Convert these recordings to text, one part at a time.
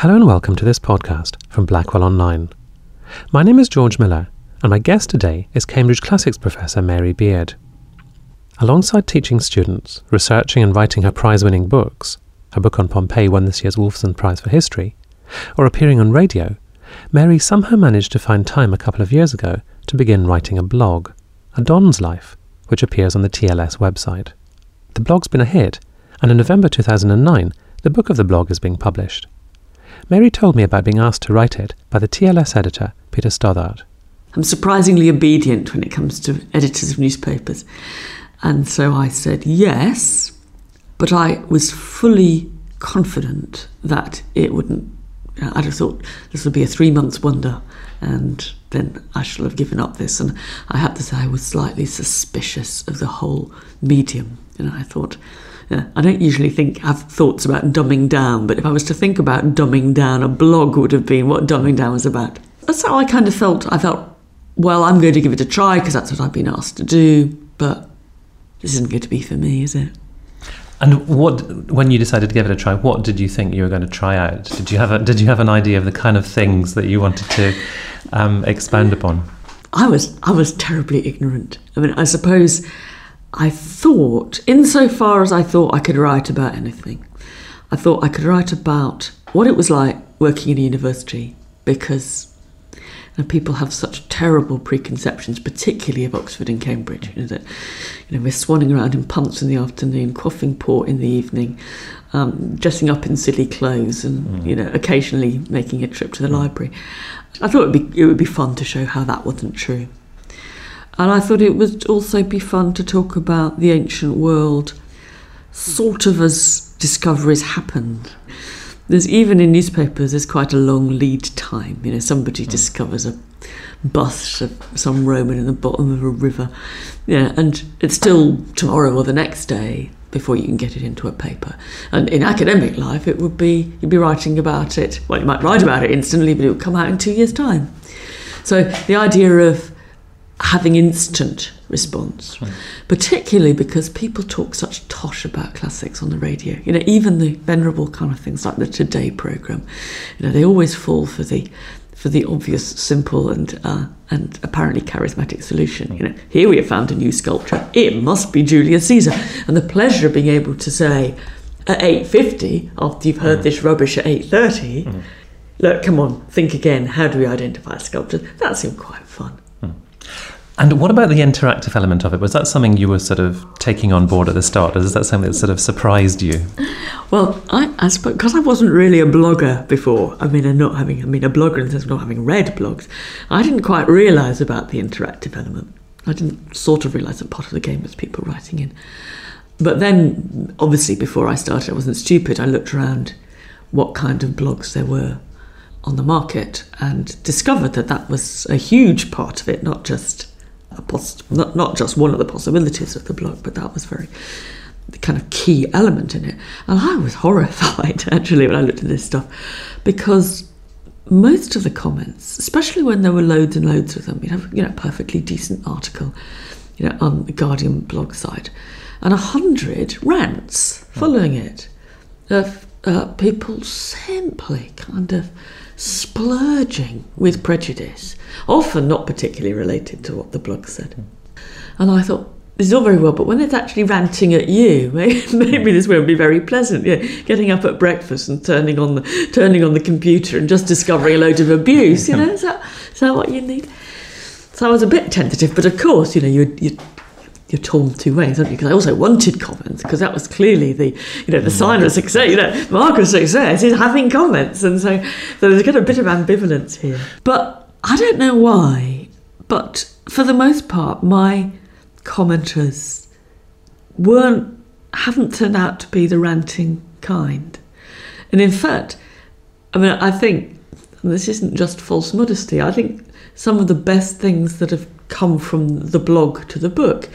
Hello and welcome to this podcast from Blackwell Online. My name is George Miller, and my guest today is Cambridge Classics professor Mary Beard. Alongside teaching students, researching and writing her prize winning books, her book on Pompeii won this year's Wolfson Prize for History, or appearing on radio, Mary somehow managed to find time a couple of years ago to begin writing a blog, A Don's Life, which appears on the TLS website. The blog's been a hit, and in November 2009, the book of the blog is being published. Mary told me about being asked to write it by the TLS editor, Peter Stothard. I'm surprisingly obedient when it comes to editors of newspapers. And so I said yes, but I was fully confident that it wouldn't. Uh, I'd have thought this would be a three months wonder, and then I shall have given up this. And I have to say, I was slightly suspicious of the whole medium. Know, I thought, I don't usually think have thoughts about dumbing down, but if I was to think about dumbing down, a blog would have been what dumbing down was about. That's how I kind of felt. I felt, well, I'm going to give it a try because that's what I've been asked to do, but this isn't going to be for me, is it? And what, when you decided to give it a try, what did you think you were going to try out? Did you have a, did you have an idea of the kind of things that you wanted to um, expand upon? I was I was terribly ignorant. I mean, I suppose I thought, insofar as I thought I could write about anything, I thought I could write about what it was like working in a university because you know, people have such terrible preconceptions, particularly of Oxford and Cambridge. You know, that you know, we're swanning around in punts in the afternoon, quaffing port in the evening, um, dressing up in silly clothes, and mm. you know, occasionally making a trip to the mm. library. I thought it would be it would be fun to show how that wasn't true. And I thought it would also be fun to talk about the ancient world sort of as discoveries happened. There's even in newspapers, there's quite a long lead time. You know, somebody mm. discovers a bust of some Roman in the bottom of a river. Yeah, and it's still tomorrow or the next day before you can get it into a paper. And in academic life, it would be you'd be writing about it. Well, you might write about it instantly, but it would come out in two years' time. So the idea of having instant response, right. particularly because people talk such tosh about classics on the radio. You know, even the venerable kind of things like the Today program, you know, they always fall for the for the obvious, simple, and uh, and apparently charismatic solution. You know, here we have found a new sculpture. It must be Julius Caesar, and the pleasure of being able to say at eight fifty after you've heard mm. this rubbish at eight thirty. Mm. Look, come on, think again. How do we identify a sculpture? That seemed quite fun. And what about the interactive element of it? Was that something you were sort of taking on board at the start? Or is that something that sort of surprised you? Well, I, I suppose because I wasn't really a blogger before. I mean, I'm not having. I mean, a blogger in the sense of not having read blogs. I didn't quite realise about the interactive element. I didn't sort of realise that part of the game was people writing in. But then, obviously, before I started, I wasn't stupid. I looked around what kind of blogs there were on the market and discovered that that was a huge part of it, not just a poss- not, not just one of the possibilities of the blog, but that was very the kind of key element in it. And I was horrified actually when I looked at this stuff because most of the comments, especially when there were loads and loads of them, you know, you know, perfectly decent article, you know, on the Guardian blog site, and a hundred rants hmm. following it uh, people simply kind of splurging with prejudice, often not particularly related to what the blog said. And I thought, this is all very well, but when it's actually ranting at you, maybe this won't be very pleasant. Yeah, getting up at breakfast and turning on the turning on the computer and just discovering a load of abuse. You know, is that is that what you need? So I was a bit tentative, but of course, you know, you you you're torn two ways, aren't you? Because I also wanted comments because that was clearly the you know the mm. sign of success. You know, mark of success is having comments, and so, so there's kind of a bit of ambivalence here. But I don't know why, but for the most part, my commenters weren't haven't turned out to be the ranting kind, and in fact, I mean, I think this isn't just false modesty. I think some of the best things that have come from the blog to the book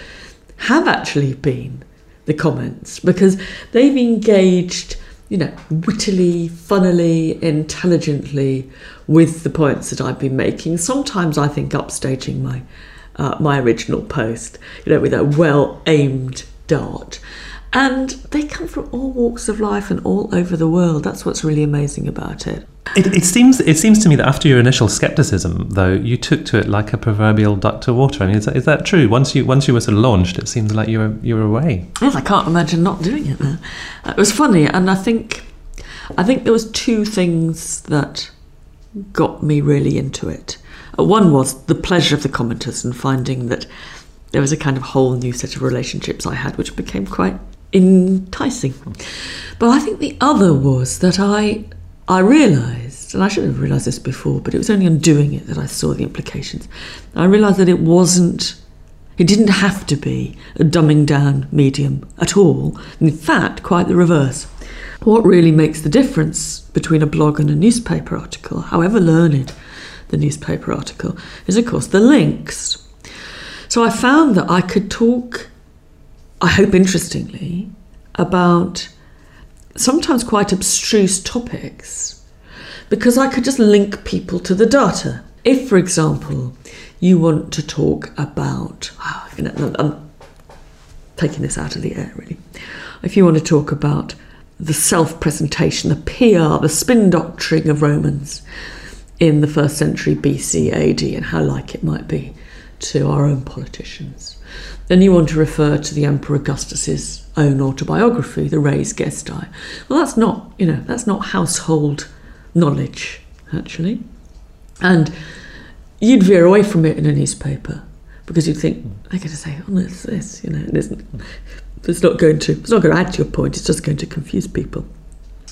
have actually been the comments because they've engaged, you know, wittily, funnily, intelligently with the points that I've been making. Sometimes I think upstaging my uh, my original post, you know, with a well aimed dart. And they come from all walks of life and all over the world. That's what's really amazing about it. It, it, seems it seems to me that after your initial skepticism, though, you took to it like a proverbial duck to water. I mean, is that, is that true? Once you once you were sort of launched, it seems like you were you were away. Yes, I can't imagine not doing it. Now. It was funny, and I think I think there was two things that got me really into it. One was the pleasure of the commenters and finding that there was a kind of whole new set of relationships I had, which became quite enticing. But I think the other was that I I realised, and I should have realised this before, but it was only on doing it that I saw the implications. I realised that it wasn't, it didn't have to be a dumbing down medium at all. In fact, quite the reverse. What really makes the difference between a blog and a newspaper article, however learned the newspaper article, is of course the links. So I found that I could talk, I hope interestingly, about sometimes quite abstruse topics because I could just link people to the data. If, for example, you want to talk about, I'm taking this out of the air really. If you want to talk about the self presentation, the PR, the spin doctoring of Romans in the first century BC AD and how like it might be to our own politicians, then you want to refer to the Emperor Augustus's own autobiography, The Res Gestae. Well, that's not, you know, that's not household knowledge, actually. And you'd veer away from it in a newspaper because you'd think, they're going to say, oh, no, it's this, you know, it isn't. It's not going to, it's not going to add to your point, it's just going to confuse people.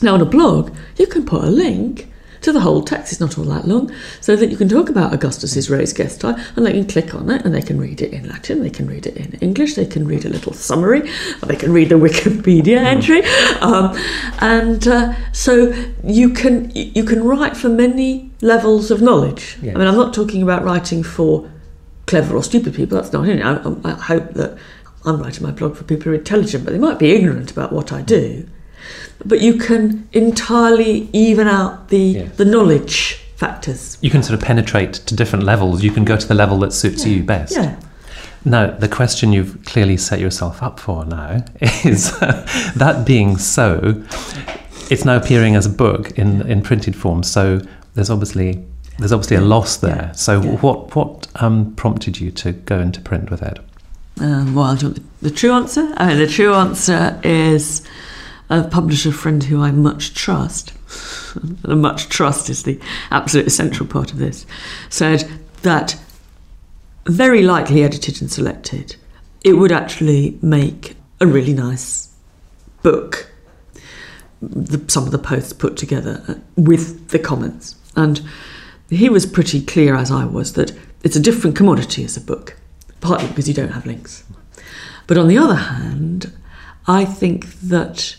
Now, on a blog, you can put a link to the whole text. It's not all that long, so that you can talk about Augustus's Res Gestae, and they can click on it and they can read it in Latin, they can read it in English, they can read a little summary, or they can read the Wikipedia hmm. entry, um, and uh, so you can you can write for many levels of knowledge. Yes. I mean, I'm not talking about writing for clever or stupid people. That's not it. I, I hope that I'm writing my blog for people who are intelligent, but they might be ignorant about what I do but you can entirely even out the yes. the knowledge factors. You can sort of penetrate to different levels. You can go to the level that suits yeah. you best. Yeah. Now, the question you've clearly set yourself up for now is that being so, it's now appearing as a book in, in printed form. So there's obviously there's obviously a loss there. Yeah. So yeah. what what um, prompted you to go into print with it? Um, well, the, the true answer. I mean, the true answer is a publisher friend who I much trust, and much trust is the absolute essential part of this, said that very likely edited and selected, it would actually make a really nice book. The, some of the posts put together uh, with the comments. And he was pretty clear, as I was, that it's a different commodity as a book, partly because you don't have links. But on the other hand, I think that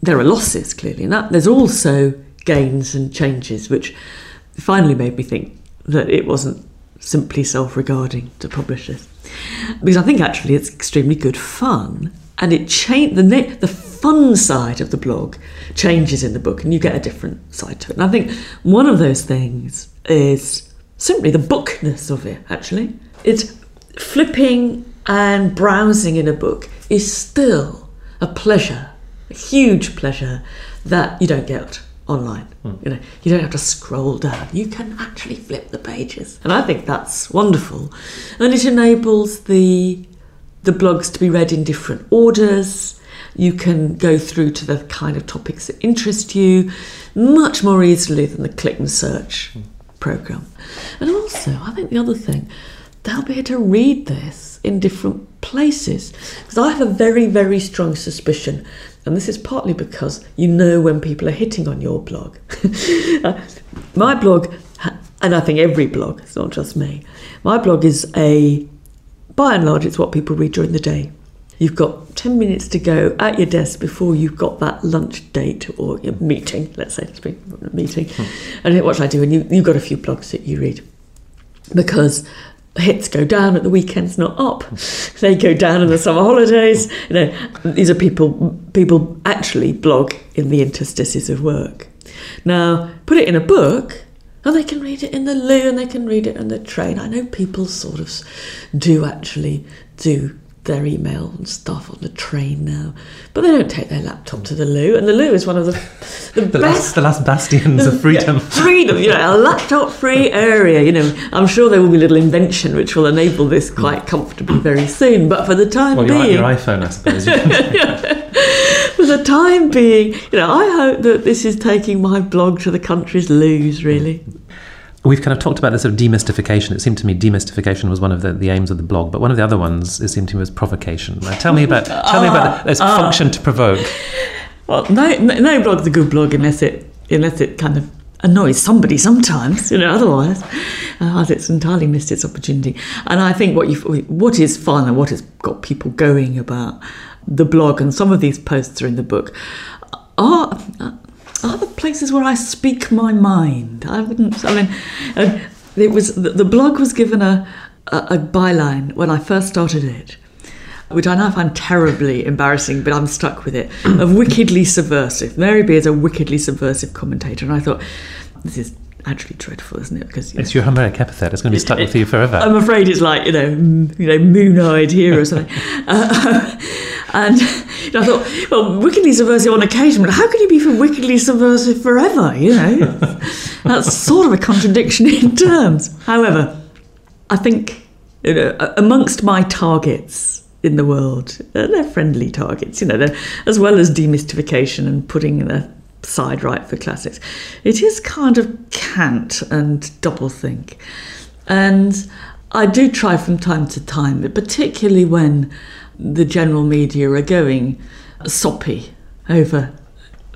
there are losses clearly in that. There's also gains and changes, which finally made me think that it wasn't simply self-regarding to publish this, because I think actually it's extremely good fun, and it changed the ne- the fun side of the blog changes in the book, and you get a different side to it. And I think one of those things is simply the bookness of it. Actually, it's flipping and browsing in a book is still a pleasure a huge pleasure that you don't get online. Mm. You know, you don't have to scroll down. You can actually flip the pages, and I think that's wonderful. And it enables the the blogs to be read in different orders. You can go through to the kind of topics that interest you much more easily than the click and search mm. program. And also, I think the other thing, they'll be able to read this in different places because I have a very, very strong suspicion and this is partly because you know when people are hitting on your blog. My blog, and I think every blog, it's not just me, my blog is a, by and large, it's what people read during the day. You've got 10 minutes to go at your desk before you've got that lunch date or your meeting, let's say, meeting. Hmm. And what I do? And you, you've got a few blogs that you read because hits go down at the weekends, not up. They go down in the summer holidays. You know, these are people people actually blog in the interstices of work. Now, put it in a book, and they can read it in the loo, and they can read it on the train. I know people sort of do actually do their email and stuff on the train now, but they don't take their laptop to the loo. And the loo is one of the the, The best last, the last bastions of freedom. yeah, freedom, you know, a laptop free area. You know, I'm sure there will be a little invention which will enable this hmm. quite comfortably very soon. But for the time Well, your, being, your iPhone, I suppose. For the time being, you know, I hope that this is taking my blog to the country's loos. Really, hmm. We've kind of talked about the sort of demystification. It seemed to me demystification was one of the, the aims of the blog, but one of the other ones it seemed to me was provocation. Like, tell me about tell me about this function to provoke. well, no, no blog's a good blog unless it unless it kind of annoys somebody sometimes. You know, otherwise, uh, it's entirely missed its opportunity. And I think what you what is fun and what has got people going about the blog and some of these posts are in the book are are the places where I speak my mind. I wouldn't. I mean, uh, it was the, the blog was given a, a a byline when I first started it, which I now find terribly embarrassing, but I'm stuck with it. Of wickedly subversive. Mary Beard's a wickedly subversive commentator, and I thought this is actually dreadful, isn't it? Because you It's your Homeric epithet. It's going to be stuck with you forever. I'm afraid it's like you know, m- you know, moon-eyed hero or something. uh, and you know, I thought, well, wickedly subversive on occasion, but how can you be for wickedly subversive forever? You know, that's sort of a contradiction in terms. However, I think you know, amongst my targets in the world, uh, they're friendly targets. You know, as well as demystification and putting the side right for classics. It is kind of cant and doublethink, and I do try from time to time, particularly when the general media are going soppy over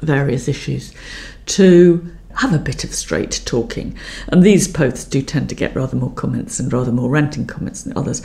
various issues, to have a bit of straight talking. And these posts do tend to get rather more comments and rather more ranting comments than others.